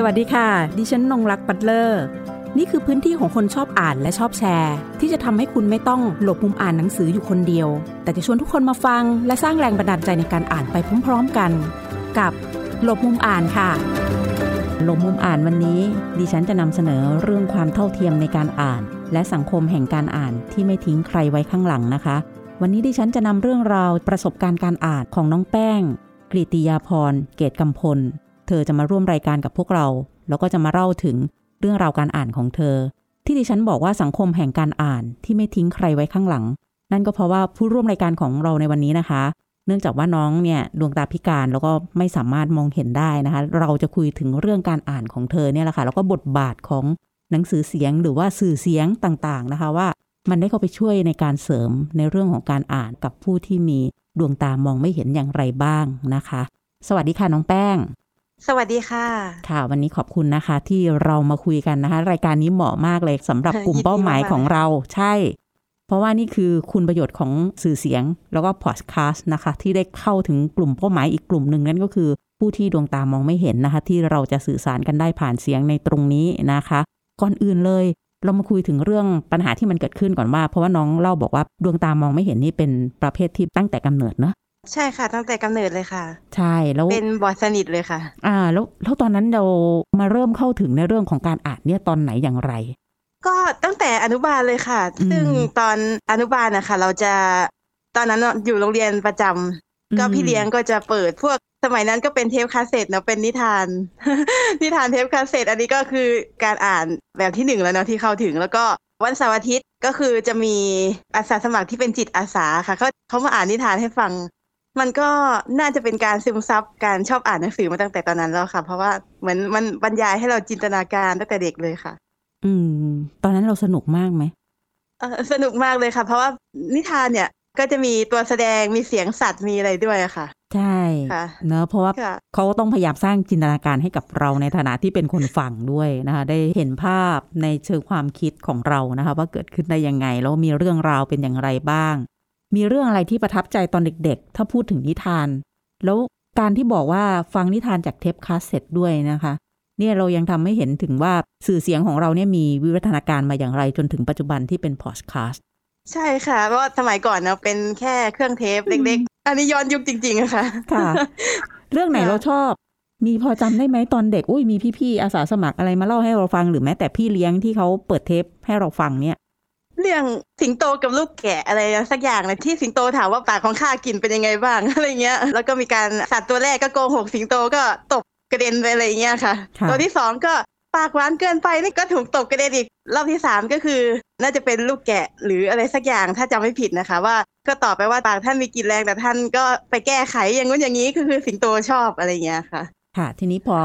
สวัสดีค่ะ ดิฉันนงรักปัตเลอร์ นี่คือพื้นที่ของคนชอบอ่านและชอบแชร์ ที่จะทำให้คุณไม่ต้องหลบมุมอ่านหนังสืออยู่คนเดียว แต่จะชวนทุกคนมาฟัง และสร้างแรงบันดาลใจในการอ่านไปพร้อม ๆกัน กับหลบมุมอ่านค่ะ หลบมุมอ่านวันนี้ ดิฉันจะนำเสนอเรื่องความเท่าเทียมในการอ่าน และสังคมแห่งการอ่านที่ไม่ทิ้งใครไว้ข้างหลังนะคะ วันนี้ดิฉันจะนำเรื่องราวประสบการณ์การอ่านของน้องแป้งกฤติยาพรเกตกำพล เธอจะมาร่วมรายการกับพวกเรา แล้วก็จะมาเล่าถึงเรื่องราวการอ่านของเธอ ที่ดิฉันบอกว่าสังคมแห่งการอ่านที่ไม่ทิ้งใครไว้ข้างหลัง นั่นก็เพราะว่าผู้ร่วมรายการของเราในวันนี้นะคะ เนื่องจากว่าน้องเนี่ยดวงตาพิการแล้วก็ไม่สามารถมองเห็นได้นะคะ เราจะคุยถึงเรื่องการอ่านของเธอเนี่ยแหละค่ะแล้วก็บทบาทของหนังสือเสียงหรือว่าสื่อเสียงต่างๆนะคะว่ามันได้เข้าไปช่วยในการเสริมในเรื่องของการอ่านกับผู้ที่มีดวงตามองไม่เห็นอย่างไรบ้างนะคะ สวัสดีค่ะน้องแป้ง สวัสดีค่ะ ค่ะ วันนี้ขอบคุณนะคะ ที่เรามาคุยกันนะคะ รายการนี้เหมาะมากเลยสำหรับกลุ่มยินดีเป้าหมายมากๆของเราใช่ เพราะว่านี่คือคุณประโยชน์ของสื่อเสียง แล้วก็พอดแคสต์นะคะ ที่ได้เข้าถึงกลุ่มเป้าหมายอีกกลุ่มหนึ่งนั่นก็คือ ผู้ที่ดวงตามองไม่เห็นนะคะ ที่เราจะสื่อสารกันได้ผ่านเสียงในตรงนี้นะคะ ก่อนอื่นเลย เรามาคุยถึงเรื่องปัญหาที่มันเกิดขึ้นก่อนว่า เพราะว่าน้องเล่าบอกว่าดวงตามองไม่เห็นนี่เป็นประเภทที่ตั้งแต่กำเนิดเนอะ ใช่ค่ะ ตั้งแต่กำเนิดเลยค่ะ ใช่แล้วเป็นบอดสนิทเลยค่ะ อ่า แล้วแล้วตอนนั้นเรามาเริ่มเข้าถึงในเรื่องของการอ่านเนี่ยตอนไหนอย่างไร ก็ตั้งแต่อนุบาลเลยค่ะอืมซึ่งตอนอนุบาลนะคะเราจะตอนนั้นอยู่โรงเรียนประจำก็พี่เลี้ยงก็จะเปิดพวกสมัยนั้นก็เป็นเทปคาสเซ็ตเนาะเป็นนิทาน นิทานเทปคาสเซ็ตอันนี้ก็คือการอ่านแบบที่หนึ่งแล้วเนาะที่เข้าถึงแล้วก็วันเสาร์อาทิตย์ก็คือจะมีอาสาสมัครที่เป็นจิตอาสาค่ะเขาเขามาอ่านนิทานให้ฟัง มันก็น่าจะเป็นการซึมซับการชอบอ่านหนังสือมาตั้งแต่ตอนนั้นแล้วค่ะ เพราะว่าเหมือนมันบรรยายให้เราจินตนาการตั้งแต่เด็กเลยค่ะ อืม ตอนนั้นเราสนุกมากไหมเออสนุกมากเลยค่ะ เพราะว่านิทานเนี่ยก็จะมีตัวแสดงมีเสียงสัตว์มีอะไรด้วยอะค่ะ ใช่ค่ะเนอะเพราะว่าค่ะเขาก็ต้องพยายามสร้างจินตนาการให้กับเราในฐานะที่เป็นคนฟังด้วยนะคะ ได้เห็นภาพในเชิงความคิดของเรานะคะ ว่าเกิดขึ้นได้ยังไงแล้วมีเรื่องราวเป็นอย่างไรบ้าง มีเรื่องอะไรที่ประทับใจตอนเด็กๆ ถ้าพูดถึงนิทาน แล้วการที่บอกว่าฟังนิทานจากเทปคาสเซ็ตด้วยนะคะ เนี่ยเรายังทำให้เห็นถึงว่าสื่อเสียงของเราเนี่ยมีวิวัฒนาการมาอย่างไรจนถึงปัจจุบันที่เป็นพอดแคสต์ใช่ค่ะเพราะว่าสมัยก่อนเนาะเป็นแค่เครื่องเทปเล็กๆ อันนี้ย้อนยุคจริงๆอะค่ะค่ะ เรื่องไหนค่ะเราชอบ มีพอจำได้ไหมตอนเด็กอุ้ยมีพี่ๆอาสาสมัครอะไรมาเล่าให้เราฟังหรือแม้แต่พี่เลี้ยงที่เขาเปิดเทปให้เราฟังเนี่ย เรื่องสิงโตกับลูกแกะอะไรสักอย่างเลยที่สิงโตถามว่าปากของข้ากินเป็นยังไงบ้างอะไรเงี้ย แล้วก็มีการสัตว์ตัวแรกก็โกหกสิงโตก็ตบกระเด็นไปอะไรเงี้ยค่ะค่ะ ตัวที่สองก็ปากหวานเกินไปนี่ก็ถูกตบกระเด็นอีกรอบที่สามก็คือ น่าจะเป็นลูกแกะหรืออะไรสักอย่างถ้าจำไม่ผิดนะคะ ว่าก็ตอบไปว่าปากท่านมีกลิ่นแรงแต่ท่านก็ไปแก้ไขอย่างงู้นอย่างนี้ก็คือสิงโตชอบอะไรเงี้ยค่ะ ค่ะ ทีนี้พอ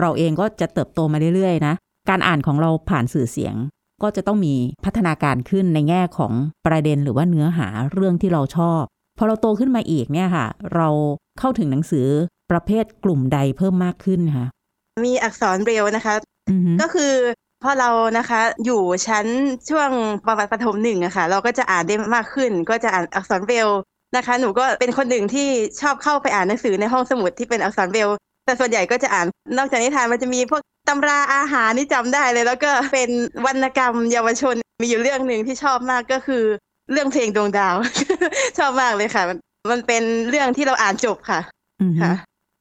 เราเองก็จะเติบโตมาเรื่อยๆนะการอ่านของเราผ่านสื่อเสียง ก็จะต้องมีพัฒนาการขึ้นในแง่ของประเด็นหรือว่าเนื้อหาเรื่องที่เราชอบ พอเราโตขึ้นมาอีกเนี่ยค่ะ เราเข้าถึงหนังสือประเภทกลุ่มใดเพิ่มมากขึ้นคะมีอักษรเบรลนะคะอือฮึก็คือพอเรานะคะอยู่ชั้นช่วงประวัติประถมหนึ่งอะค่ะ เราก็จะอ่านได้มากขึ้น ก็จะอ่านอักษรเบรลนะคะ หนูก็เป็นคนหนึ่งที่ชอบเข้าไปอ่านหนังสือในห้องสมุดที่เป็นอักษรเบรลแต่ส่วนใหญ่ก็จะอ่านนอกจากนิทานมันจะมีพวก ตำราอาหารนี่จำได้เลย แล้วก็เป็นวรรณกรรมเยาวชนมีอยู่เรื่องหนึ่งที่ชอบมากก็คือ เรื่องเพลงดวงดาว ชอบมากเลยค่ะ มันมันเป็นเรื่องที่เราอ่านจบค่ะอือฮึค่ะ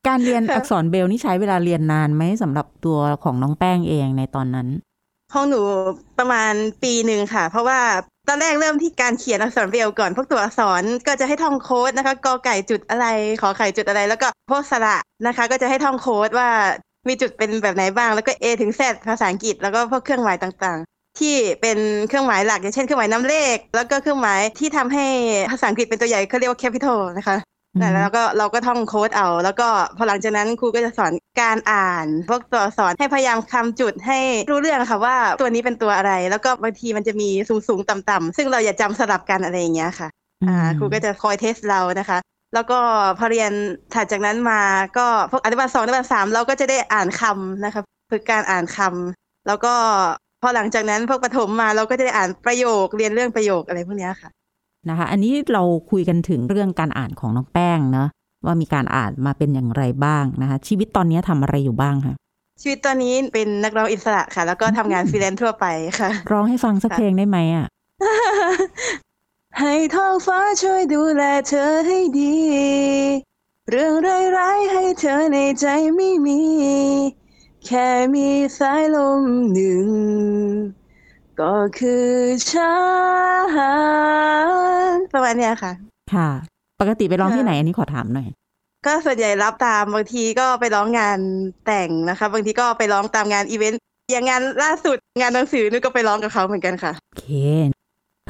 การเรียนค่ะอักษรเบรลนี่ใช้เวลาเรียนนานไหมสำหรับตัวของน้องแป้งเองในตอนนั้นห้องหนูประมาณปีหนึ่งค่ะ เพราะว่าตอนแรกเริ่มที่การเขียนอักษรเบรลก่อนพวกตัวอักษรก็จะให้ท่องโค้ดนะคะกอไก่จุดอะไรขอไข่จุดอะไร แล้วก็พวกสระนะคะ ก็จะให้ท่องโค้ดว่า มีจุดเป็นแบบไหนบ้าง แล้วก็ A ถึง Z ภาษาอังกฤษ แล้วก็พวกเครื่องหมายต่างๆ ที่เป็นเครื่องหมายหลักอย่างเช่นเครื่องหมายน้ำเลข แล้วก็เครื่องหมายที่ทำให้ภาษาอังกฤษเป็นตัวใหญ่เขาเรียกว่า capital นะคะนั่นแหละแล้วก็เราก็ท่องโค้ดเอา แล้วก็พอหลังจากนั้นครูก็จะสอนการอ่าน พวกตัวสอนให้พยายามคำจุดให้รู้เรื่องค่ะว่าตัวนี้เป็นตัวอะไร แล้วก็บางทีมันจะมีสูงสูงๆต่ำๆซึ่งเราอย่าจำสลับกันอะไรอย่างเงี้ยค่ะ อ่าครูก็จะคอยเทสเรานะคะ แล้วก็พอเรียนถัดจากนั้นมาก็พวกอนุบาลสองอนุบาลสามเราก็จะได้อ่านคำนะคะฝึกการอ่านคำแล้วก็พอหลังจากนั้นพวกประถมมาเราก็จะได้อ่านประโยคเรียนเรื่องประโยคอะไรพวกเนี้ยค่ะนะคะ อันนี้เราคุยกันถึงเรื่องการอ่านของน้องแป้งเนอะว่ามีการอ่านมาเป็นอย่างไรบ้างนะคะ ชีวิตตอนนี้ทำอะไรอยู่บ้างคะชีวิตตอนนี้เป็นนักร้องอิสระค่ะ แล้วก็ทำงานฟรีแลนซ์ทั่วไปค่ะ ร้องให้ฟังสักเพลงได้ไหมอะ ให้ท้องฟ้าช่วยดูแลเธอให้ดี เรื่องร้ายๆให้เธอในใจไม่มี แค่มีสายลมหนึ่ง ก็คือฉันประมาณเนี้ยค่ะ ค่ะ ปกติไปร้องที่ค่ะไหนอันนี้ขอถามหน่อยก็ส่วนใหญ่รับตามบางทีก็ไปร้องงานแต่งนะคะ บางทีก็ไปร้องตามงานอีเวนต์อย่างงานล่าสุดงานหนังสือนี่ก็ไปร้องกับเขาเหมือนกันค่ะโอเค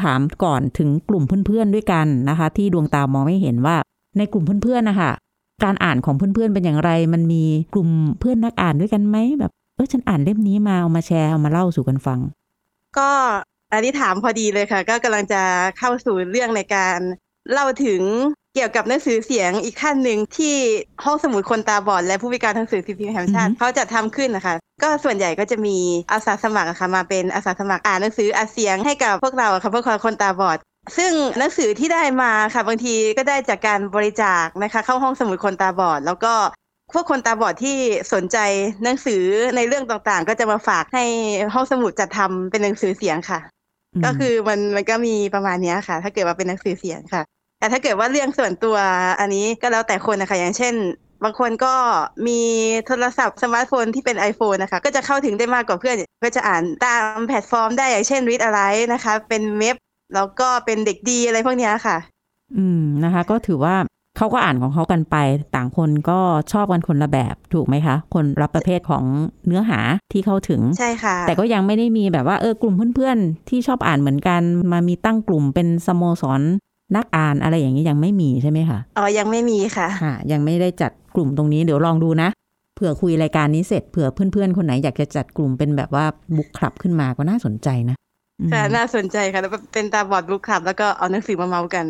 ถามก่อนถึงกลุ่มเพื่อนๆด้วยกันนะคะ ที่ดวงตามองไม่เห็นว่า ในกลุ่มเพื่อนๆนะคะการอ่านของเพื่อนๆเป็นอย่างไร มันมีกลุ่มเพื่อนนักอ่านด้วยกันไหมแบบเออฉันอ่านเล่มนี้มาเอามาแชร์เอามาเล่าสู่กันฟัง ก็อันนี้ถามพอดีเลยค่ะ ก็กำลังจะเข้าสู่เรื่องในการเล่าถึง เกี่ยวกับหนังสือเสียงอีกขั้นหนึ่งที่ห้องสมุดคนตาบอดและผู้พิการทางสื่อพิมพ์แห่งชาติอือฮึเขาจะทำขึ้นนะคะ ก็ส่วนใหญ่ก็จะมีอาสาสมัครอะค่ะมาเป็นอาสาสมัครอ่านหนังสืออัดเสียงให้กับพวกเราอะค่ะพวกคนตาบอดซึ่งหนังสือที่ได้มาค่ะบางทีก็ได้จากการบริจาคนะคะ เข้าห้องสมุดคนตาบอด แล้วก็พวกคนตาบอดที่สนใจหนังสือในเรื่องต่างๆ ก็จะมาฝากให้ห้องสมุดจัดทำเป็นหนังสือเสียงค่ะก็คือมันมันก็มีประมาณเนี้ยค่ะ ถ้าเกิดว่าเป็นหนังสือเสียงค่ะ แต่ถ้าเกิดว่าเรื่องส่วนตัวอันนี้ก็แล้วแต่คนนะคะ อย่างเช่น บางคนก็มีโทรศัพท์สมาร์ทโฟนที่เป็น iPhone นะคะ ก็จะเข้าถึงได้มากกว่าเพื่อน ก็จะอ่านตามแพลตฟอร์มได้อย่างเช่น readAwrite นะคะ เป็นเว็บแล้วก็เป็นเด็กดีอะไรพวกเนี้ยค่ะ อืมนะคะ ก็ถือว่าเขาก็อ่านของเขากันไป ต่างคนก็ชอบกันคนละแบบถูกไหมคะ คนรับประเภทของเนื้อหาที่เข้าถึงใช่ค่ะ แต่ก็ยังไม่ได้มีแบบว่าเออกลุ่มเพื่อนๆที่ชอบอ่านเหมือนกัน มามีตั้งกลุ่มเป็นสโมสร นักอ่านอะไรอย่างนี้ยังไม่มีใช่ไหมคะอ๋อยังไม่มีค่ะค่ะ ยังไม่ได้จัดกลุ่มตรงนี้เดี๋ยวลองดูนะเผื่อคุยรายการนี้เสร็จเผื่อเพื่อนๆ คนไหนอยากจะจัดกลุ่มเป็นแบบว่าบุ๊กคลับขึ้นมาก็น่าสนใจนะอืมค่ะน่าสนใจค่ะแล้วเป็นตาบอดบุ๊คคลับ แล้วก็เอาหนังสือมาเมากัน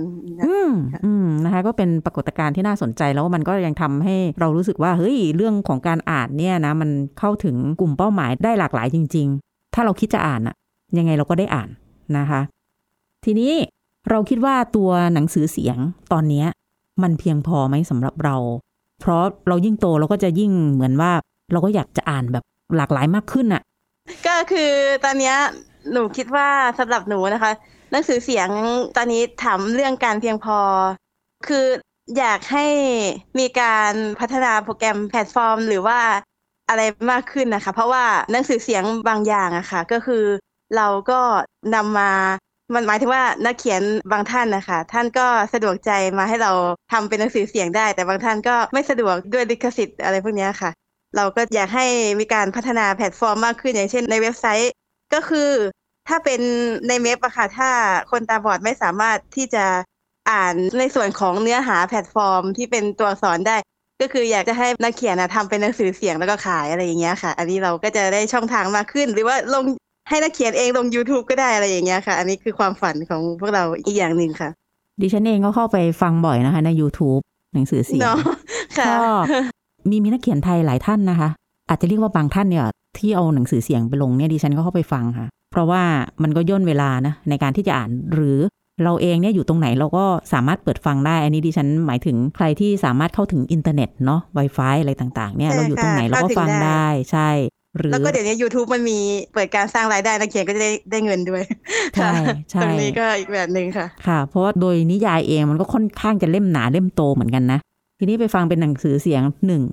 อืมอืมนะคะ ก็เป็นปรากฏการณ์ที่น่าสนใจแล้วมันก็ยังทำให้เรารู้สึกว่าเฮ้ยเรื่องของการอ่านเนี่ยนะ มันเข้าถึงกลุ่มเป้าหมายได้หลากหลายจริง ๆ ถ้าเราคิดจะอ่านอะยังไงเราก็ได้อ่านนะคะ ทีนี้ เราคิดว่าตัวหนังสือเสียงตอนนี้มันเพียงพอไหมสำหรับเรา เพราะเรายิ่งโตเราก็จะยิ่งเหมือนว่า เราก็อยากจะอ่านแบบหลากหลายมากขึ้นอะก็คือตอนนี้หนูคิดว่าสำหรับหนูนะคะ หนังสือเสียงตอนนี้ถามเรื่องการเพียงพอ คืออยากให้มีการพัฒนาโปรแกรมแพลตฟอร์ม หรือว่าอะไรมากขึ้นนะคะ เพราะว่าหนังสือเสียงบางอย่างอะค่ะ ก็คือเราก็นำมา มันหมายถึงว่านักเขียนบางท่านนะคะท่านก็สะดวกใจมาให้เราทำเป็นหนังสือเสียงได้ แต่บางท่านก็ไม่สะดวกด้วยลิขสิทธิ์อะไรพวกนี้ค่ะ เราก็อยากให้มีการพัฒนาแพลตฟอร์มมากขึ้นอย่างเช่นในเว็บไซต์ก็คือถ้าเป็นในเว็บอะค่ะถ้าคนตาบอดไม่สามารถที่จะอ่านในส่วนของเนื้อหาแพลตฟอร์มที่เป็นตัวอักษรได้ ก็คืออยากจะให้นักเขียนนะทำเป็นหนังสือเสียงแล้วก็ขายอะไรอย่างเงี้ยค่ะ อันนี้เราก็จะได้ช่องทางมากขึ้น หรือว่าลง ให้นักเขียนเองลง YouTube ก็ได้อะไรอย่างเงี้ยค่ะ อันนี้คือความฝันของพวกเราอีกอย่างหนึ่งค่ะ ดิฉันเองก็เข้าไปฟังบ่อยนะคะใน YouTube หนังสือเสียงเนาะค่ะก็มีมีนักเขียนไทยหลายท่านนะคะ อาจจะเรียกว่าบางท่านเนี่ย ที่เอาหนังสือเสียงไปลงเนี่ยดิฉันก็เข้าไปฟังค่ะ เพราะว่ามันก็ย่นเวลานะในการที่จะอ่านหรือเราเองเนี่ยอยู่ตรงไหนเราก็สามารถเปิดฟังได้ อันนี้ดิฉันหมายถึงใครที่สามารถเข้าถึงอินเทอร์เน็ตเนาะ Wi-Fi อะไรต่างๆ เนี่ยใช่เราอยู่ตรงไหนค่ะเราก็ฟังเข้าถึงได้ได้ ใช่ หรือแล้วก็เดี๋ยวนี้ YouTube มันมีเปิดการสร้างรายได้นักเขียนก็จะได้ได้เงินด้วยใช่ค่ะใช่ตรงนี้ก็อีกแบบหนึ่งค่ะ ค่ะ เพราะว่าโดยนิยายเองมันก็ค่อนข้างจะเล่มหนาเล่มโตเหมือนกันนะ ทีนี้ไปฟังเป็นหนังสือเสียงหนึ่ง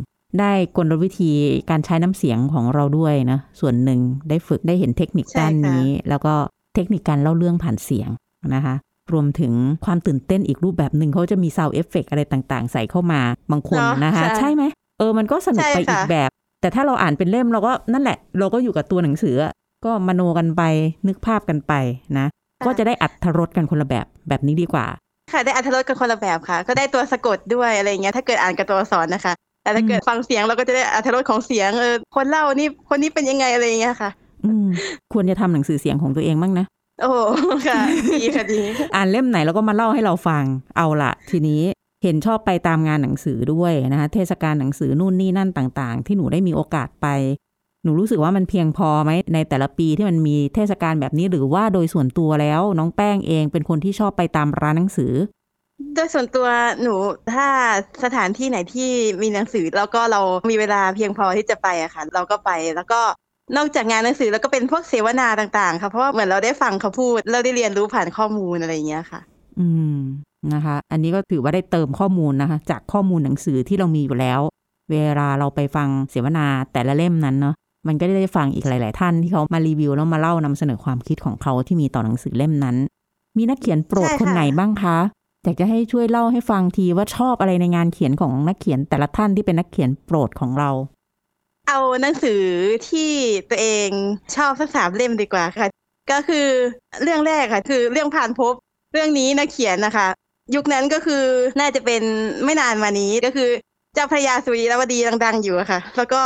ได้กลวิธีการใช้น้ำเสียงของเราด้วยนะ ส่วนหนึ่งได้ฝึกได้เห็นเทคนิคใช่ด้านค่ะนี้ แล้วก็เทคนิคการเล่าเรื่องผ่านเสียงนะคะ รวมถึงความตื่นเต้นอีกรูปแบบหนึ่งเขาจะมี sound effect อะไรต่างๆ ใส่เข้ามาบางคนเนอะนะคะใช่ใช่ไหมเออมันก็สนุกใช่ไปอีกค่ะแบบ แต่ถ้าเราอ่านเป็นเล่มเราก็นั่นแหละ เราก็อยู่กับตัวหนังสืออะก็มโนกันไปนึกภาพกันไปนะ ก็จะได้อัธรสกันคนละแบบแบบนี้ดีกว่า ค่ะได้อัธรสกันคนละแบบค่ะ ก็ได้ตัวสะกดด้วยอะไรอย่างเงี้ยถ้าเกิดอ่านกับตัวอักษรนะคะแต่ถ้าเกิดฟังเสียงเราก็จะได้อัธรสของเสียงเออคนเล่านี่คนนี้เป็นยังไงอะไรอย่างเงี้ยค่ะ อืมควรจะทำหนังสือเสียงของตัวเองบ้างนะโอ้โหค่ะดีค่ะดีอ่านเล่มไหนแล้วก็มาเล่าให้เราฟังเอาละทีนี้ เห็นชอบไปตามงานหนังสือด้วยนะคะเทศกาลหนังสือนู่นนี่นั่นต่างๆ ที่หนูได้มีโอกาสไป หนูรู้สึกว่ามันเพียงพอไหมในแต่ละปีที่มันมีเทศกาลแบบนี้หรือว่าโดยส่วนตัวแล้วน้องแป้งเองเป็นคนที่ชอบไปตามร้านหนังสือ โดยส่วนตัวหนูถ้าสถานที่ไหนที่มีหนังสือแล้วก็เรามีเวลาเพียงพอที่จะไปอะค่ะ เราก็ไปแล้วก็นอกจากงานหนังสือแล้วก็เป็นพวกเสวนาต่างๆ ค่ะ เพราะว่าเหมือนเราได้ฟังเขาพูด เราได้เรียนรู้ผ่านข้อมูลอะไรอย่างเงี้ยค่ะ อืม นะคะ อันนี้ก็ถือว่าได้เติมข้อมูลนะคะ จากข้อมูลหนังสือที่เรามีอยู่แล้ว เวลาเราไปฟังเสวนาแต่ละเล่มนั้นเนาะมันก็ได้ฟังอีกหลาย ๆ ท่านที่เขามารีวิวแล้วมาเล่านำเสนอความคิดของเขาที่มีต่อหนังสือเล่มนั้น มีนักเขียนโปรดใช่ค่ะคนไหนบ้างคะอยากจะให้ช่วยเล่าให้ฟังทีว่าชอบอะไรในงานเขียนของนักเขียนแต่ละท่านที่เป็นนักเขียนโปรดของเรา เอาหนังสือที่ตัวเองชอบสักสามเล่มดีกว่าค่ะ ก็คือเรื่องแรกค่ะ คือเรื่องผ่านพบ เรื่องนี้นักเขียนนะคะ ยุคนั้นก็คือน่าจะเป็นไม่นานมานี้ก็คือเจ้าพระยาสุริยวดีดัง ๆ อยู่อะค่ะ แล้วก็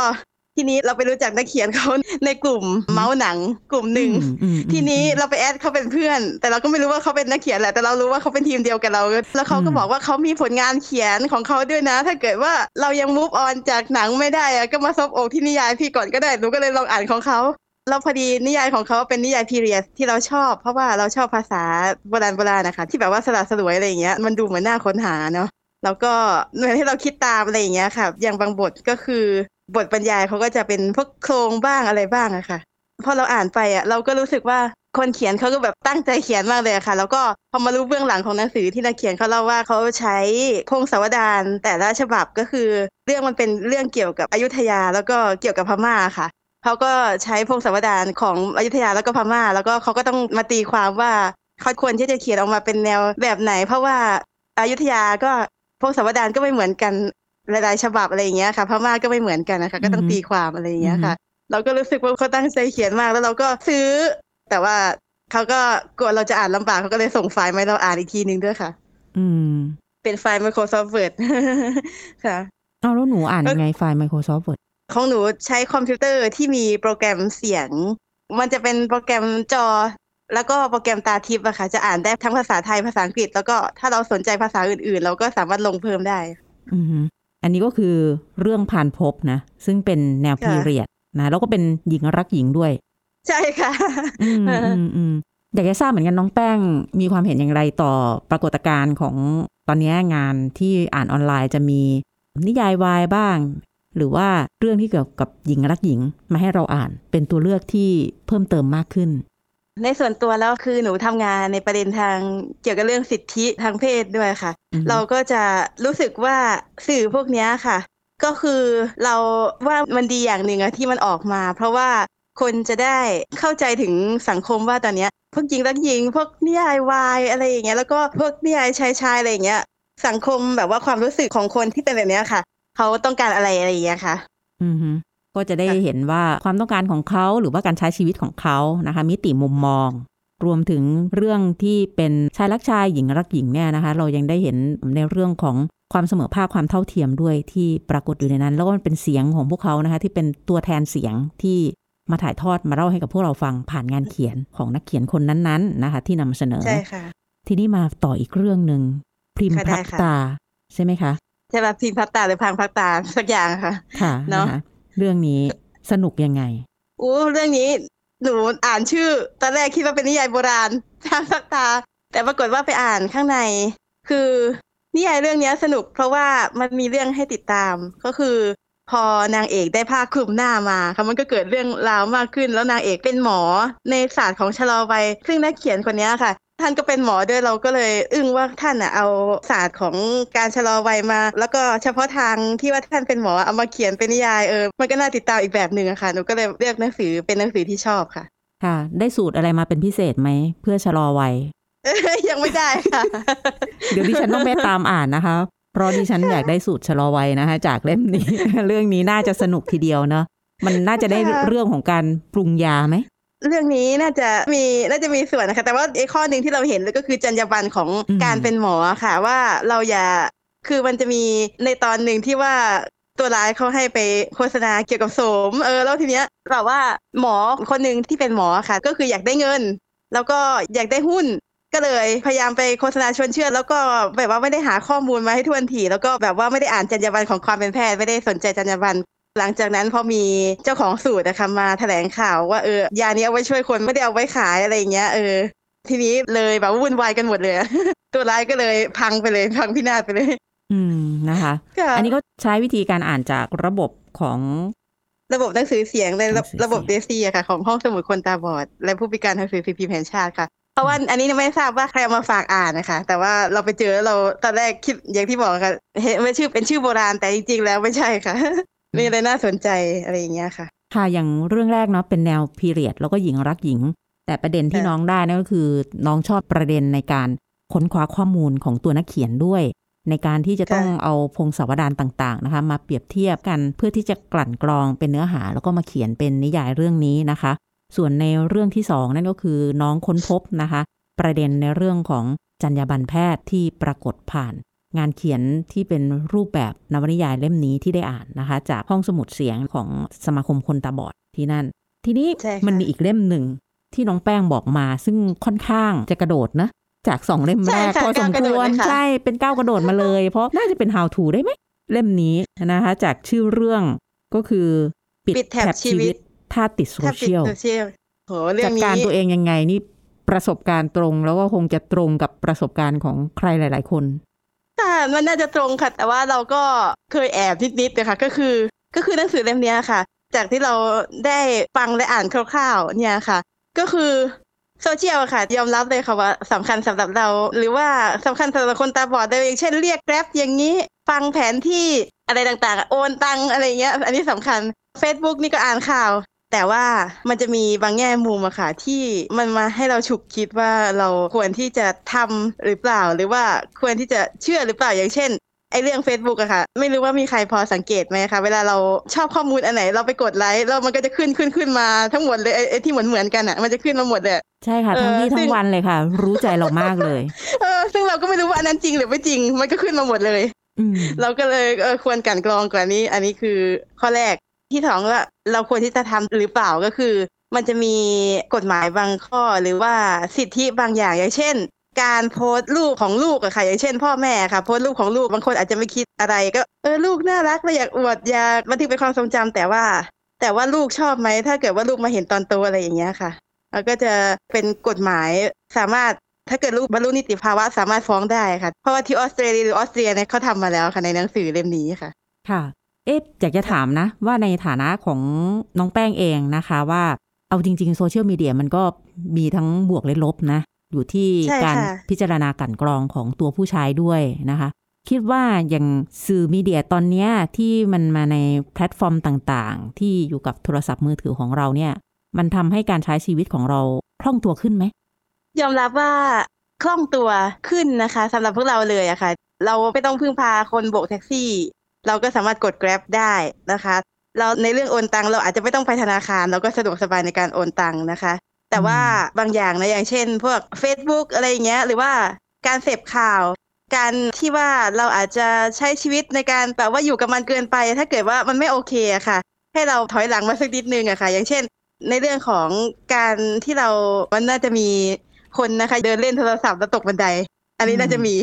ทีนี้เราไปรู้จักนักเขียนเขาในกลุ่มเมาส์หนังกลุ่มหนึ่งอืมอืมอืมทีนี้เราไปแอดเขาเป็นเพื่อน แต่เราก็ไม่รู้ว่าเขาเป็นนักเขียนแหละแต่เรารู้ว่าเขาเป็นทีมเดียวกับเรา แล้วเขาก็อืมบอกว่าเขามีผลงานเขียนของเขาด้วยนะ ถ้าเกิดว่าเรายังมูฟออนจากหนังไม่ได้อะก็มาซบอกที่นิยายพี่ก่อนก็ได้หนูก็เลยลองอ่านของเขา แล้วพอดีนิยายของเขาเป็นนิยายพีเรียดที่เราชอบ เพราะว่าเราชอบภาษาโบราณโบราณนะคะ ที่แบบว่าสลัดสลวยอะไรอย่างเงี้ยมันดูเหมือนหน่าค้นหาเนาะแล้วก็เหมือนให้เราคิดตามอะไรอย่างเงี้ยค่ะ อย่างบางบทก็คือบทบรรยายเขาก็จะเป็นพวกโครงบ้างอะไรบ้างอะค่ะพอเราอ่านไปอะเราก็รู้สึกว่าคนเขียนเขาก็แบบตั้งใจเขียนมากเลยอะค่ะ แล้วก็พอมารู้เบื้องหลังของหนังสือที่นักเขียนเขาเล่าว่าเขาใช้พงศาวดารแต่ละฉบับก็คือ เรื่องมันเป็นเรื่องเกี่ยวกับอยุธยาแล้วก็เกี่ยวกับพม่าค่ะ เขาก็ใช้พงศาวดารของอยุธยาแล้วก็พม่า แล้วก็เขาก็ต้องมาตีความว่าเขาควรที่จะเขียนออกมาเป็นแนวแบบไหน เพราะว่าอยุธยาก็พงศาวดารก็ไม่เหมือนกันหลายๆฉบับอะไรอย่างเงี้ยค่ะพม่าก็ไม่เหมือนกันนะคะก็ต้องอือฮึตีความอะไรอย่างเงี้ยค่ะ เราก็รู้สึกว่าเขาตั้งใจเขียนมากแล้วเราก็ซื้อ แต่ว่าเขาก็กลัวเราจะอ่านลำบากเขาก็เลยส่งไฟล์มาให้เราอ่านอีกทีนึงด้วยค่ะ อืม เป็นไฟล์ Microsoft Word ค่ะเอาแล้วหนูอ่านยังไงไฟล์ Microsoft Word ของหนูใช้คอมพิวเตอร์ที่มีโปรแกรมเสียง มันจะเป็นโปรแกรมจอ แล้วก็โปรแกรมตาทิพย์อะค่ะ จะอ่านได้ทั้งภาษาไทยภาษาอังกฤษ แล้วก็ถ้าเราสนใจภาษาอื่นๆ เราก็สามารถลงเพิ่มได้อือฮึอันนี้ก็คือเรื่องผ่านพบนะ ซึ่งเป็นแนวค่ะพีเรียดนะแล้วก็เป็นหญิงรักหญิงด้วย ใช่ค่ะอืมอืมอืมอยากจะทราบเหมือนกันน้องแป้งมีความเห็นอย่างไรต่อปรากฏการณ์ของตอนนี้งานที่อ่านออนไลน์จะมีนิยายวายบ้าง หรือว่าเรื่องที่เกี่ยวกับหญิงรักหญิงมาให้เราอ่าน เป็นตัวเลือกที่เพิ่มเติมมากขึ้น ในส่วนตัวแล้วคือหนูทำงานในประเด็นทางเกี่ยวกับเรื่องสิทธิทางเพศด้วยค่ะอือฮึเราก็จะรู้สึกว่าสื่อพวกเนี้ยค่ะ ก็คือเราว่ามันดีอย่างหนึ่งอะที่มันออกมา เพราะว่าคนจะได้เข้าใจถึงสังคมว่าตอนเนี้ยพวกหญิงรักหญิง พวกนิยายวายอะไรอย่างเงี้ยแล้วก็พวกนิยายชายชายอะไรอย่างเงี้ยสังคมแบบว่าความรู้สึกของคนที่เป็นแบบเนี้ยค่ะ เขาต้องการอะไรอะไรอย่างเงี้ยค่ะ อือฮึก็จะได้ค่ะเห็นว่าความต้องการของเขาหรือว่าการใช้ชีวิตของเขานะคะ มิติมุมมอง รวมถึงเรื่องที่เป็นชายรักชายหญิงรักหญิงเนี่ยนะคะ เรายังได้เห็นในเรื่องของความเสมอภาคความเท่าเทียมด้วยที่ปรากฏอยู่ในนั้น แล้วก็มันเป็นเสียงของพวกเขานะคะ ที่เป็นตัวแทนเสียงที่มาถ่ายทอดมาเล่าให้กับพวกเราฟังผ่านงานเขียนของนักเขียนคนนั้นๆนะคะ ที่นำเสนอใช่ค่ะ ทีนี้มาต่ออีกเรื่องหนึ่งพริมค่ะได้พักค่ะตา ใช่ไหมคะ จะแบบพิมพ์พักตาหรือพังพักตาสักอย่างค่ะ ค่ะเนอะนะคะเรื่องนี้สนุกยังไงอู้เรื่องนี้หนูอ่านชื่อ ตอนแรกคิดว่าเป็นนิยายโบราณทางสักตา แต่ปรากฏว่าไปอ่านข้างใน คือนิยายเรื่องนี้สนุกเพราะว่ามันมีเรื่องให้ติดตามก็คือ พอนางเอกได้ผ้าคลุมหน้ามาค่ะมันก็เกิดเรื่องราวมากขึ้น แล้วนางเอกเป็นหมอในศาสตร์ของชะลอวัยซึ่งนักเขียนคนนี้ค่ะ ท่านก็เป็นหมอด้วยเราก็เลยอึ้งว่าท่านอะเอาศาสตร์ของการชะลอวัยมา แล้วก็เฉพาะทางที่ว่าท่านเป็นหมอเอามาเขียนเป็นนิยายเออมันก็น่าติดตามอีกแบบหนึ่งอะค่ะหนูก็เลยเลือกหนังสือเป็นหนังสือที่ชอบค่ะ ค่ะ ได้สูตรอะไรมาเป็นพิเศษไหมเพื่อชะลอวัยยังไม่ได้ค่ะ เดี๋ยวดิฉันต้องไปตามอ่านนะคะ เพราะดิฉันอยากได้สูตรชะลอวัยนะคะ จากเล่มนี้ เรื่องนี้น่าจะสนุกทีเดียวเนาะมันน่าจะได้ค่ะเรื่องของการปรุงยาไหม เรื่องนี้น่าจะมีน่าจะมีส่วนนะคะ แต่ว่าไอ้ข้อหนึ่งที่เราเห็นเลยก็คือจรรยาบรรณของการเป็นหมอค่ะ ว่าเราอย่าคือมันจะมีในตอนหนึ่งที่ว่าตัวร้ายเขาให้ไปโฆษณาเกี่ยวกับโสมเออแล้วทีเนี้ยแบบว่าหมอคนหนึ่งที่เป็นหมอค่ะ ก็คืออยากได้เงิน แล้วก็อยากได้หุ้นก็เลยพยายามไปโฆษณาชวนเชื่อ แล้วก็แบบว่าไม่ได้หาข้อมูลมาให้ทวนทีแล้วก็แบบว่าไม่ได้อ่านจรรยาบรรณของความเป็นแพทย์ไม่ได้สนใจจรรยาบรรณ หลังจากนั้นพอมีเจ้าของสูตรนะคะมาแถลงข่าวว่าเออยานี้เอาไว้ช่วยคนไม่ได้เอาไว้ขายอะไรอย่างเงี้ยเออทีนี้เลยแบบวุ่นวายกันหมดเลย ตัวร้ายก็เลยพังไปเลยพังพินาศไปเลย อืมนะคะค่ะอันนี้ก็ใช้วิธีการอ่านจากระบบของระบบหนังสือเสียงในหนังสือเสียงระบบเดซี่อะค่ะ ของห้องสมุดคนตาบอด และผู้พิการทางสื่อพิมพ์แห่งชาติค่ะ เพราะว่าอันนี้ไม่ทราบว่าใครเอามาฝากอ่านนะคะ แต่ว่าเราไปเจอแล้วเราตอนแรกคิดอย่างที่บอกค่ะเห็นว่าชื่อเป็นชื่อโบราณแต่จริงๆแล้วไม่ใช่ค่ะ มีอะไรน่าสนใจอะไรอย่างเงี้ยค่ะ ค่ะอย่างเรื่องแรกเนาะเป็นแนวพีเรียดแล้วก็หญิงรักหญิง แต่ประเด็นที่ค่ะน้องได้นั่นก็คือ น้องชอบประเด็นในการค้นคว้าข้อมูลของตัวนักเขียนด้วย ในการที่จะต้องเอาพงศาวดารต่างๆนะคะ มาเปรียบเทียบกันเพื่อที่จะกลั่นกรองเป็นเนื้อหา แล้วก็มาเขียนเป็นนิยายเรื่องนี้นะคะ ส่วนในเรื่องที่สองนั่นก็คือน้องค้นพบนะคะ ประเด็นในเรื่องของจรรยาบรรณแพทย์ที่ปรากฏผ่าน งานเขียนที่เป็นรูปแบบนวนิยายเล่มนี้ที่ได้อ่านนะคะ จากห้องสมุดเสียงของสมาคมคนตาบอดที่นั่น ทีนี้ใช่ค่ะมันมีอีกเล่มหนึ่งที่น้องแป้งบอกมา ซึ่งค่อนข้างจะกระโดดนะ จากสองเล่มแรกใช่ค่ะพอสมก้าวกระคโดดวรเลยค่ะใช่เป็นก้าวกระโดดมาเลย เพราะน่าจะเป็น how to ได้ไหมเล่มนี้นะคะ จากชื่อเรื่องก็คือปิดแถบชีวิตถ้าติดโซถ้าปิเชีดยลโซเชียลโหเรื่อจังดนี้การตัวเองยังไงนี่ประสบการณ์ตรงแล้วก็คงจะตรงกับประสบการณ์ของใครหลาย ๆ คน ค่ะมันน่าจะตรงค่ะ แต่ว่าเราก็เคยแอบนิดๆนะคะก็คือก็คือหนังสือเล่มนี้ค่ะ จากที่เราได้ฟังและอ่านคร่าวๆเนี่ยค่ะ ก็คือโซเชียลค่ะ ยอมรับเลยค่ะว่าสำคัญสำหรับเรา หรือว่าสำคัญสำหรับคนตาบอดได้อย่างเช่นเรียกแกร็บอย่างนี้ฟังแผนที่อะไรต่างๆ โอนตังอะไรเงี้ย อันนี้สำคัญ Facebook นี่ก็อ่านข่าว แต่ว่ามันจะมีบางแง่มุมอะค่ะ ที่มันมาให้เราฉุกคิดว่าเราควรที่จะทำหรือเปล่า หรือว่าควรที่จะเชื่อหรือเปล่าอย่างเช่นไอเรื่อง Facebook อะค่ะ ไม่รู้ว่ามีใครพอสังเกตไหมคะเวลาเราชอบข้อมูลอันไหน เราไปกดไลค์แล้วมันก็จะขึ้นขึ้นขึ้นมาทั้งหมดเลยไอ้ไอที่เหมือนเหมือนๆกันอะมันจะขึ้นมาหมดเลยใช่ค่ะเออทั้งวี่ซึ่ทั้งงวันเลยค่ะ รู้ใจเรามากเลยเออซึ่งเราก็ไม่รู้ว่าอันนั้นจริงหรือไม่จริงมันก็ขึ้นมาหมดเลยอืมเราก็เลยเออควรกลันกรองกว่านี้ อันนี้คือข้อแรก ที่สองว่าเราควรที่จะทำหรือเปล่าก็คือ มันจะมีกฎหมายบางข้อหรือว่าสิทธิบางอย่างอย่างเช่น การโพสต์รูปของลูกอะค่ะอย่างเช่น พ่อแม่ค่ะโพสต์รูปของลูกบางคนอาจจะไม่คิดอะไร ก็เออลูกน่ารักเราอยากอวดอยากบันทึกเป็นความทรงจำแต่ว่า แต่ว่าลูกชอบไหมถ้าเกิดว่าลูกมาเห็นตอนโตอะไรอย่างเงี้ยค่ะแล้วก็จะเป็นกฎหมายสามารถถ้าเกิดลูกบรรลุนิติภาวะสามารถฟ้องได้ค่ะ เพราะว่าที่ออสเตรเลียหรือออสเตรียเนี่ยเขาทำมาแล้วค่ะในหนังสือเล่มนี้ค่ะ ค่ะ เอ๊ะอยากจะถามนะ ว่าในฐานะของน้องแป้งเองนะคะว่าเอาจริง ๆ โซเชียลมีเดียมันก็มีทั้งบวกและลบนะ อยู่ที่ใช่การค่ะพิจารณากลั่นกรองของตัวผู้ใช้ด้วยนะคะ คิดว่าอย่างสื่อมีเดียตอนเนี้ยที่มันมาในแพลตฟอร์มต่างๆ ที่อยู่กับโทรศัพท์มือถือของเราเนี่ย มันทำให้การใช้ชีวิตของเราคล่องตัวขึ้นไหมยอมรับว่าคล่องตัวขึ้นนะคะสำหรับพวกเราเลยอะค่ะ เราไม่ต้องพึ่งพาคนโบกแท็กซี่ เราก็สามารถกด Grab ได้นะคะ เราในเรื่องโอนตังเราอาจจะไม่ต้องไปธนาคาร เราก็สะดวกสบายในการโอนตังนะคะ แต่ว่าบางอย่างนะอย่างเช่น พวก Facebook อะไรอย่างเงี้ยหรือว่าการเสพข่าวการที่ว่าเราอาจจะใช้ชีวิตในการแบบว่าอยู่กับมันเกินไป ถ้าเกิดว่ามันไม่โอเคอะค่ะ ให้เราถอยหลังมาสักนิดนึงอะค่ะ อย่างเช่น ในเรื่องของการที่เรามันน่าจะมีคนนะคะ เดินเล่นโทรศัพท์แล้วตกบันได อันนี้น่าจะมี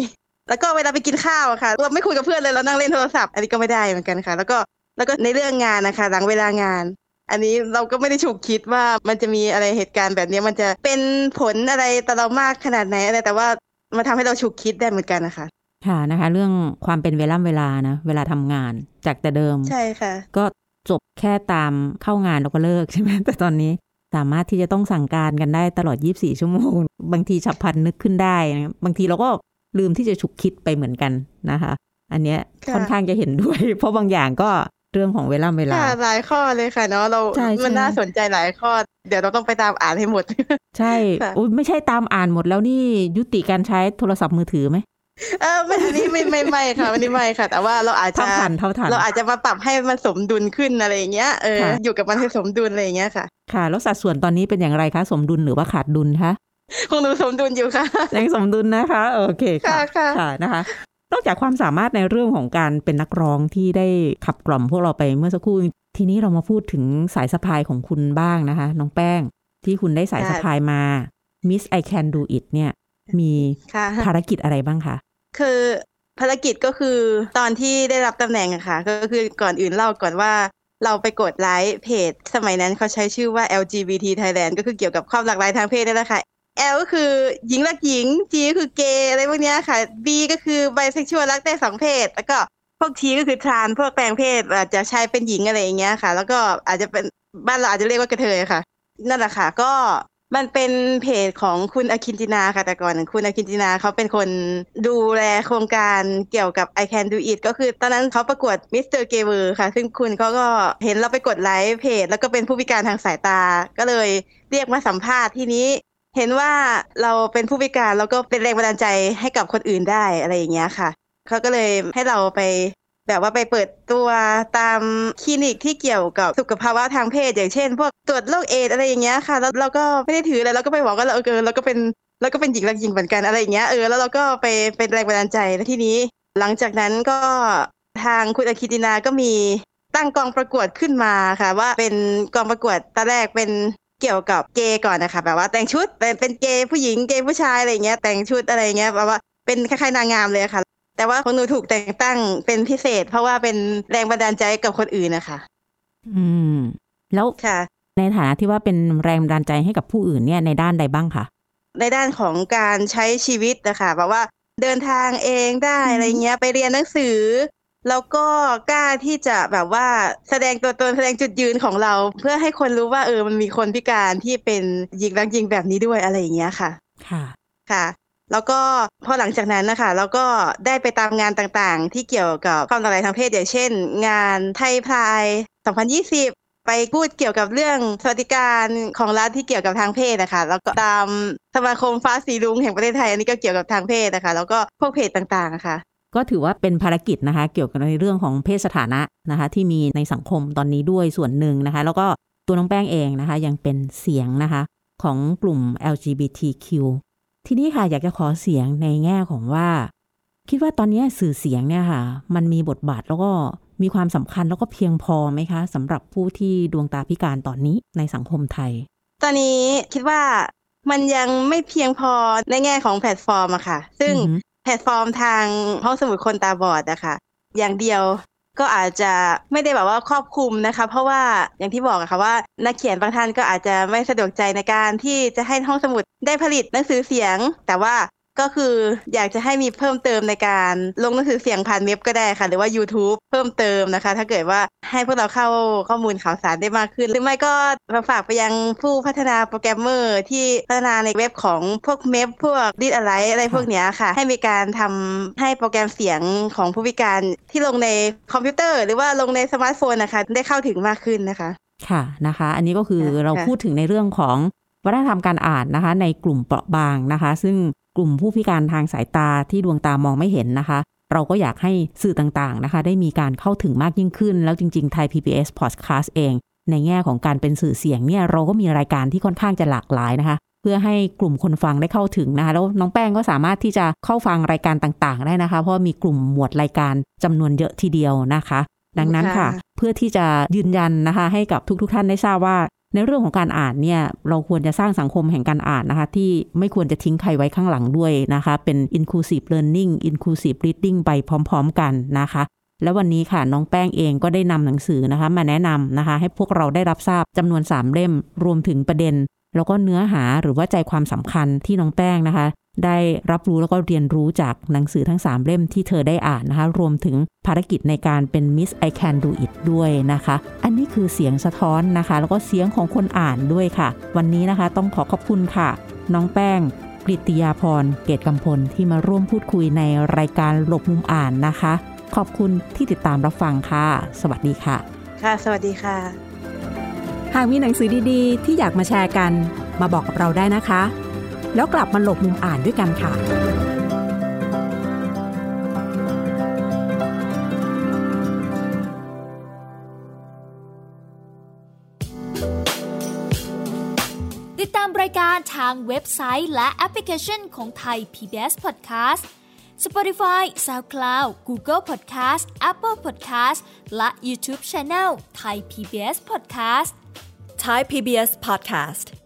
แล้วก็เวลาไปกินข้าวอะค่ะเราไม่คุยกับเพื่อนเลยเรานั่งเล่นโทรศัพท์ อันนี้ก็ไม่ได้เหมือนกันค่ะ แล้วก็แล้วก็ในเรื่องงานนะคะ หลังเวลางาน อันนี้เราก็ไม่ได้ฉุกคิดว่ามันจะมีอะไรเหตุการณ์แบบนี้มันจะเป็นผลอะไรต่อเรามากขนาดไหนอะไรแต่ว่ามันทำให้เราฉุกคิดได้เหมือนกันนะคะค่ะนะคะ เรื่องความเป็นเวล่ำเวลานะเวลาทำงานจากแต่เดิมใช่ค่ะ ก็จบแค่ตามเข้างานแล้วก็เลิกใช่ไหมแต่ตอนนี้สามารถที่จะต้องสั่งการกันได้ตลอด 24 ชั่วโมง บางทีฉับพลันนึกขึ้นได้นะบางทีเราก็ ลืมที่จะฉุกคิดไปเหมือนกันนะคะ อันเนี้ยค่ะค่อนข้างจะเห็นด้วย เพราะบางอย่างก็เรื่องของเวลาเวลาค่ะหลายข้อเลยค่ะเนาะเราใช่ใช่มันน่าสนใจหลายข้อ เดี๋ยวเราต้องไปตามอ่านให้หมด ใช่ค่ะอุ๊ยไม่ใช่ตามอ่านหมดแล้วนี่ยุติการใช้โทรศัพท์มือถือไหมเออไม่อันนี้ไม่ไม่ไม่ค่ะอันนี้ไม่ค่ะ แต่ว่าเราอาจจะเท่าทันเท่าทันเราอาจจะมาปรับให้มันสมดุลขึ้นอะไรอย่างเงี้ยเออค่ะอยู่กับมันให้สมดุลอะไรอย่างเงี้ยค่ะ ค่ะ แล้วสัดส่วนตอนนี้เป็นอย่างไรคะ สมดุลหรือว่าขาดดุลคะ คงดูสมดุลอยู่ค่ะยังสมดุลนะคะ โอเคค่ะค่ะค่ะค่ะนะคะนอกจากความสามารถในเรื่องของการเป็นนักร้องที่ได้ขับกล่อมพวกเราไปเมื่อสักครู่ ทีนี้เรามาพูดถึงสายสะพายของคุณบ้างนะคะ น้องแป้ง ที่คุณได้สายสะพายมา Miss I Can Do It เนี่ย มีค่ะภารกิจอะไรบ้างคะคือภารกิจก็คือตอนที่ได้รับตำแหน่งอะค่ะ ก็คือก่อนอื่นเล่าก่อนว่าเราไปกดไลค์เพจ สมัยนั้นเขาใช้ชื่อว่า LGBT Thailand ก็คือเกี่ยวกับความหลากหลายทางเพศนี่แหละค่ะ L ก็คือหญิงรักหญิง G ก็คือเกย์อะไรพวกเนี้ยค่ะ B ก็คือไบเซ็กชวลรักได้สองเพศ แล้วก็พวก T ก็คือ trans พวกแปลงเพศอาจจะชายเป็นหญิงอะไรอย่างเงี้ยค่ะ แล้วก็อาจจะเป็นบ้านเราอาจจะเรียกว่ากะเทยค่ะ นั่นแหละค่ะก็มันเป็นเพจของคุณอคินจินาค่ะแต่ก่อนคุณอคินจินาเขาเป็นคนดูแลโครงการเกี่ยวกับ I Can Do It ก็คือตอนนั้นเขาประกวด Mister Gay World ค่ะ ซึ่งคุณเขาก็เห็นเราไปกดไลค์เพจ แล้วก็เป็นผู้พิการทางสายตา ก็เลยเรียกมาสัมภาษณ์ที่นี้ เห็นว่าเราเป็นผู้พิการแล้วก็เป็นแรงบันดาลใจให้กับคนอื่นได้อะไรอย่างเงี้ยค่ะเขาก็เลยให้เราไปแบบว่าไปเปิดตัวตามคลินิกที่เกี่ยวกับสุขภาวะทางเพศ อย่างเช่น พวกตรวจโรคเอดอะไรอย่างเงี้ยค่ะแล้วเราก็ไม่ได้ถืออะไรเราก็ไปบอกว่าเราเออเราก็เป็นเราก็เป็นหญิงรักหญิงเหมือนกันอะไรอย่างเงี้ยเออแล้วเราก็ไปเป็นแรงบันดาลใจแล้วทีนี้ หลังจากนั้นก็ทางคุณอาคิตินาก็มีตั้งกองประกวดขึ้นมาค่ะ ว่าเป็นกองประกวดตอนแรกเป็น เกี่ยวกับเกย์ก่อนนะคะแบบว่าแต่งชุดเป็นเป็นเกย์ผู้หญิงเกย์ผู้ชายอะไรเงี้ยแต่งชุดอะไรเงี้ยแบบว่าเป็นคล้ายๆนางงามเลยค่ะ แต่ว่าของหนูถูกแต่งตั้งเป็นพิเศษ เพราะว่าเป็นแรงบันดาลใจกับคนอื่นนะคะอืม แล้วค่ะ ในฐานะที่ว่าเป็นแรงบันดาลใจให้กับผู้อื่นเนี่ยในด้านใดบ้างคะในด้านของการใช้ชีวิตนะคะแบบว่าเดินทางเองได้อะไรเงี้ย ไปเรียนหนังสือ แล้วก็กล้าที่จะแบบว่าแสดงตัวตนแสดงจุดยืนของเรา เพื่อให้คนรู้ว่าเออมันมีคนพิการที่เป็นหญิงรักยิงแบบนี้ด้วยอะไรอย่างเงี้ยค่ะ ค่ะค่ะ แล้วก็พอหลังจากนั้นนะคะเราก็ได้ไปตามงานต่างๆ ที่เกี่ยวกับความหลากหลายทางเพศอย่างเช่น งานไทยพาย 2020ไปพูดเกี่ยวกับเรื่องสวัสดิการของรัฐที่เกี่ยวกับทางเพศนะคะแล้วก็ตามสมาคมฟ้าสีลุงแห่งประเทศไทยอันนี้ก็เกี่ยวกับทางเพศนะคะ แล้วก็พวกเพจต่างๆนะคะ ก็ถือว่าเป็นภารกิจนะคะ เกี่ยวกับในเรื่องของเพศสถานะนะคะ ที่มีในสังคมตอนนี้ด้วยส่วนหนึ่งนะคะ แล้วก็ตัวน้องแป้งเองนะคะ ยังเป็นเสียงนะคะ ของกลุ่ม LGBTQ ทีนี้ค่ะอยากจะขอเสียงในแง่ของว่า คิดว่าตอนนี้สื่อเสียงเนี่ยค่ะ มันมีบทบาทแล้วก็มีความสำคัญแล้วก็เพียงพอไหมคะสำหรับผู้ที่ดวงตาพิการตอนนี้ในสังคมไทย ตอนนี้คิดว่ามันยังไม่เพียงพอในแง่ของแพลตฟอร์มอะค่ะ ซึ่ง แพลตฟอร์มทางห้องสมุดคนตาบอดอะค่ะอย่างเดียวก็อาจจะไม่ได้แบบว่าครอบคลุมนะคะ เพราะว่าอย่างที่บอกอะค่ะว่านักเขียนบางท่านก็อาจจะไม่สะดวกใจในการที่จะให้ห้องสมุดได้ผลิตหนังสือเสียง แต่ว่า ก็คืออยากจะให้มีเพิ่มเติมในการลงหนังสือเสียงผ่านเว็บก็ได้ค่ะ หรือว่า YouTube เพิ่มเติมนะคะ ถ้าเกิดว่าให้พวกเราเข้าข้อมูลข่าวสารได้มากขึ้น หรือไม่ก็มาฝากไปยังผู้พัฒนาโปรแกรมเมอร์ที่พัฒนาในเว็บของพวก MEB พวกดิสอะไรอะไรพวกนี้ค่ะ ให้มีการทำให้โปรแกรมเสียงของผู้พิการที่ลงในคอมพิวเตอร์ หรือว่าลงในสมาร์ทโฟนนะคะ ได้เข้าถึงมากขึ้นนะคะ ค่ะนะคะ อันนี้ก็คือเราพูดถึงในเรื่องของวัฒนธรรมการอ่านนะคะ ในกลุ่มเปราะบางนะคะ ซึ่ง กลุ่มผู้พิการทางสายตาที่ดวงตามองไม่เห็นนะคะ เราก็อยากให้สื่อต่างๆนะคะ ได้มีการเข้าถึงมากยิ่งขึ้น แล้วจริงๆไทย PBS Podcast เอง ในแง่ของการเป็นสื่อเสียงเนี่ยเราก็มีรายการที่ค่อนข้างจะหลากหลายนะคะเพื่อให้กลุ่มคนฟังได้เข้าถึงนะคะ แล้วน้องแป้งก็สามารถที่จะเข้าฟังรายการต่างๆ ได้นะคะ เพราะมีกลุ่มหมวดรายการจำนวนเยอะทีเดียวนะคะ ดังนั้นค่ะ เพื่อที่จะยืนยันนะคะ ให้กับทุกๆท่านได้ทราบว่า ในเรื่องของการอ่านเนี่ยเราควรจะสร้างสังคมแห่งการอ่านนะคะที่ไม่ควรจะทิ้งใครไว้ข้างหลังด้วยนะคะ เป็น inclusive learning inclusive reading ไปพร้อม ๆ กันนะคะแล้ววันนี้ค่ะน้องแป้งเองก็ได้นำหนังสือนะคะ มาแนะนำนะคะ ให้พวกเราได้รับทราบจำนวน 3 เล่มรวมถึงประเด็น แล้วก็เนื้อหาหรือว่าใจความสำคัญที่น้องแป้งนะคะ ได้รับรู้แล้วก็เรียนรู้จากหนังสือทั้ง 3 เล่มที่เธอได้อ่านนะคะ รวมถึงภารกิจในการเป็น Miss I Can Do It ด้วยนะคะ อันนี้คือเสียงสะท้อนนะคะ แล้วก็เสียงของคนอ่านด้วยค่ะ วันนี้นะคะต้องขอขอบคุณค่ะ น้องแป้งกฤติยาพร เกตกำพลที่มาร่วมพูดคุยในรายการหลบมุมอ่านนะคะ ขอบคุณที่ติดตามรับฟังค่ะ สวัสดีค่ะ ค่ะ สวัสดีค่ะ หากมีหนังสือดีๆ ที่อยากมาแชร์กัน มาบอกกับเราได้นะคะ แล้วกลับมาหลบมุมอ่านด้วยกันค่ะ ติดตามรายการทางเว็บไซต์และแอปพลิเคชันของไทย PBS Podcast Spotify SoundCloud Google Podcast Apple Podcast และ YouTube Channel Thai PBS Podcast Thai PBS Podcast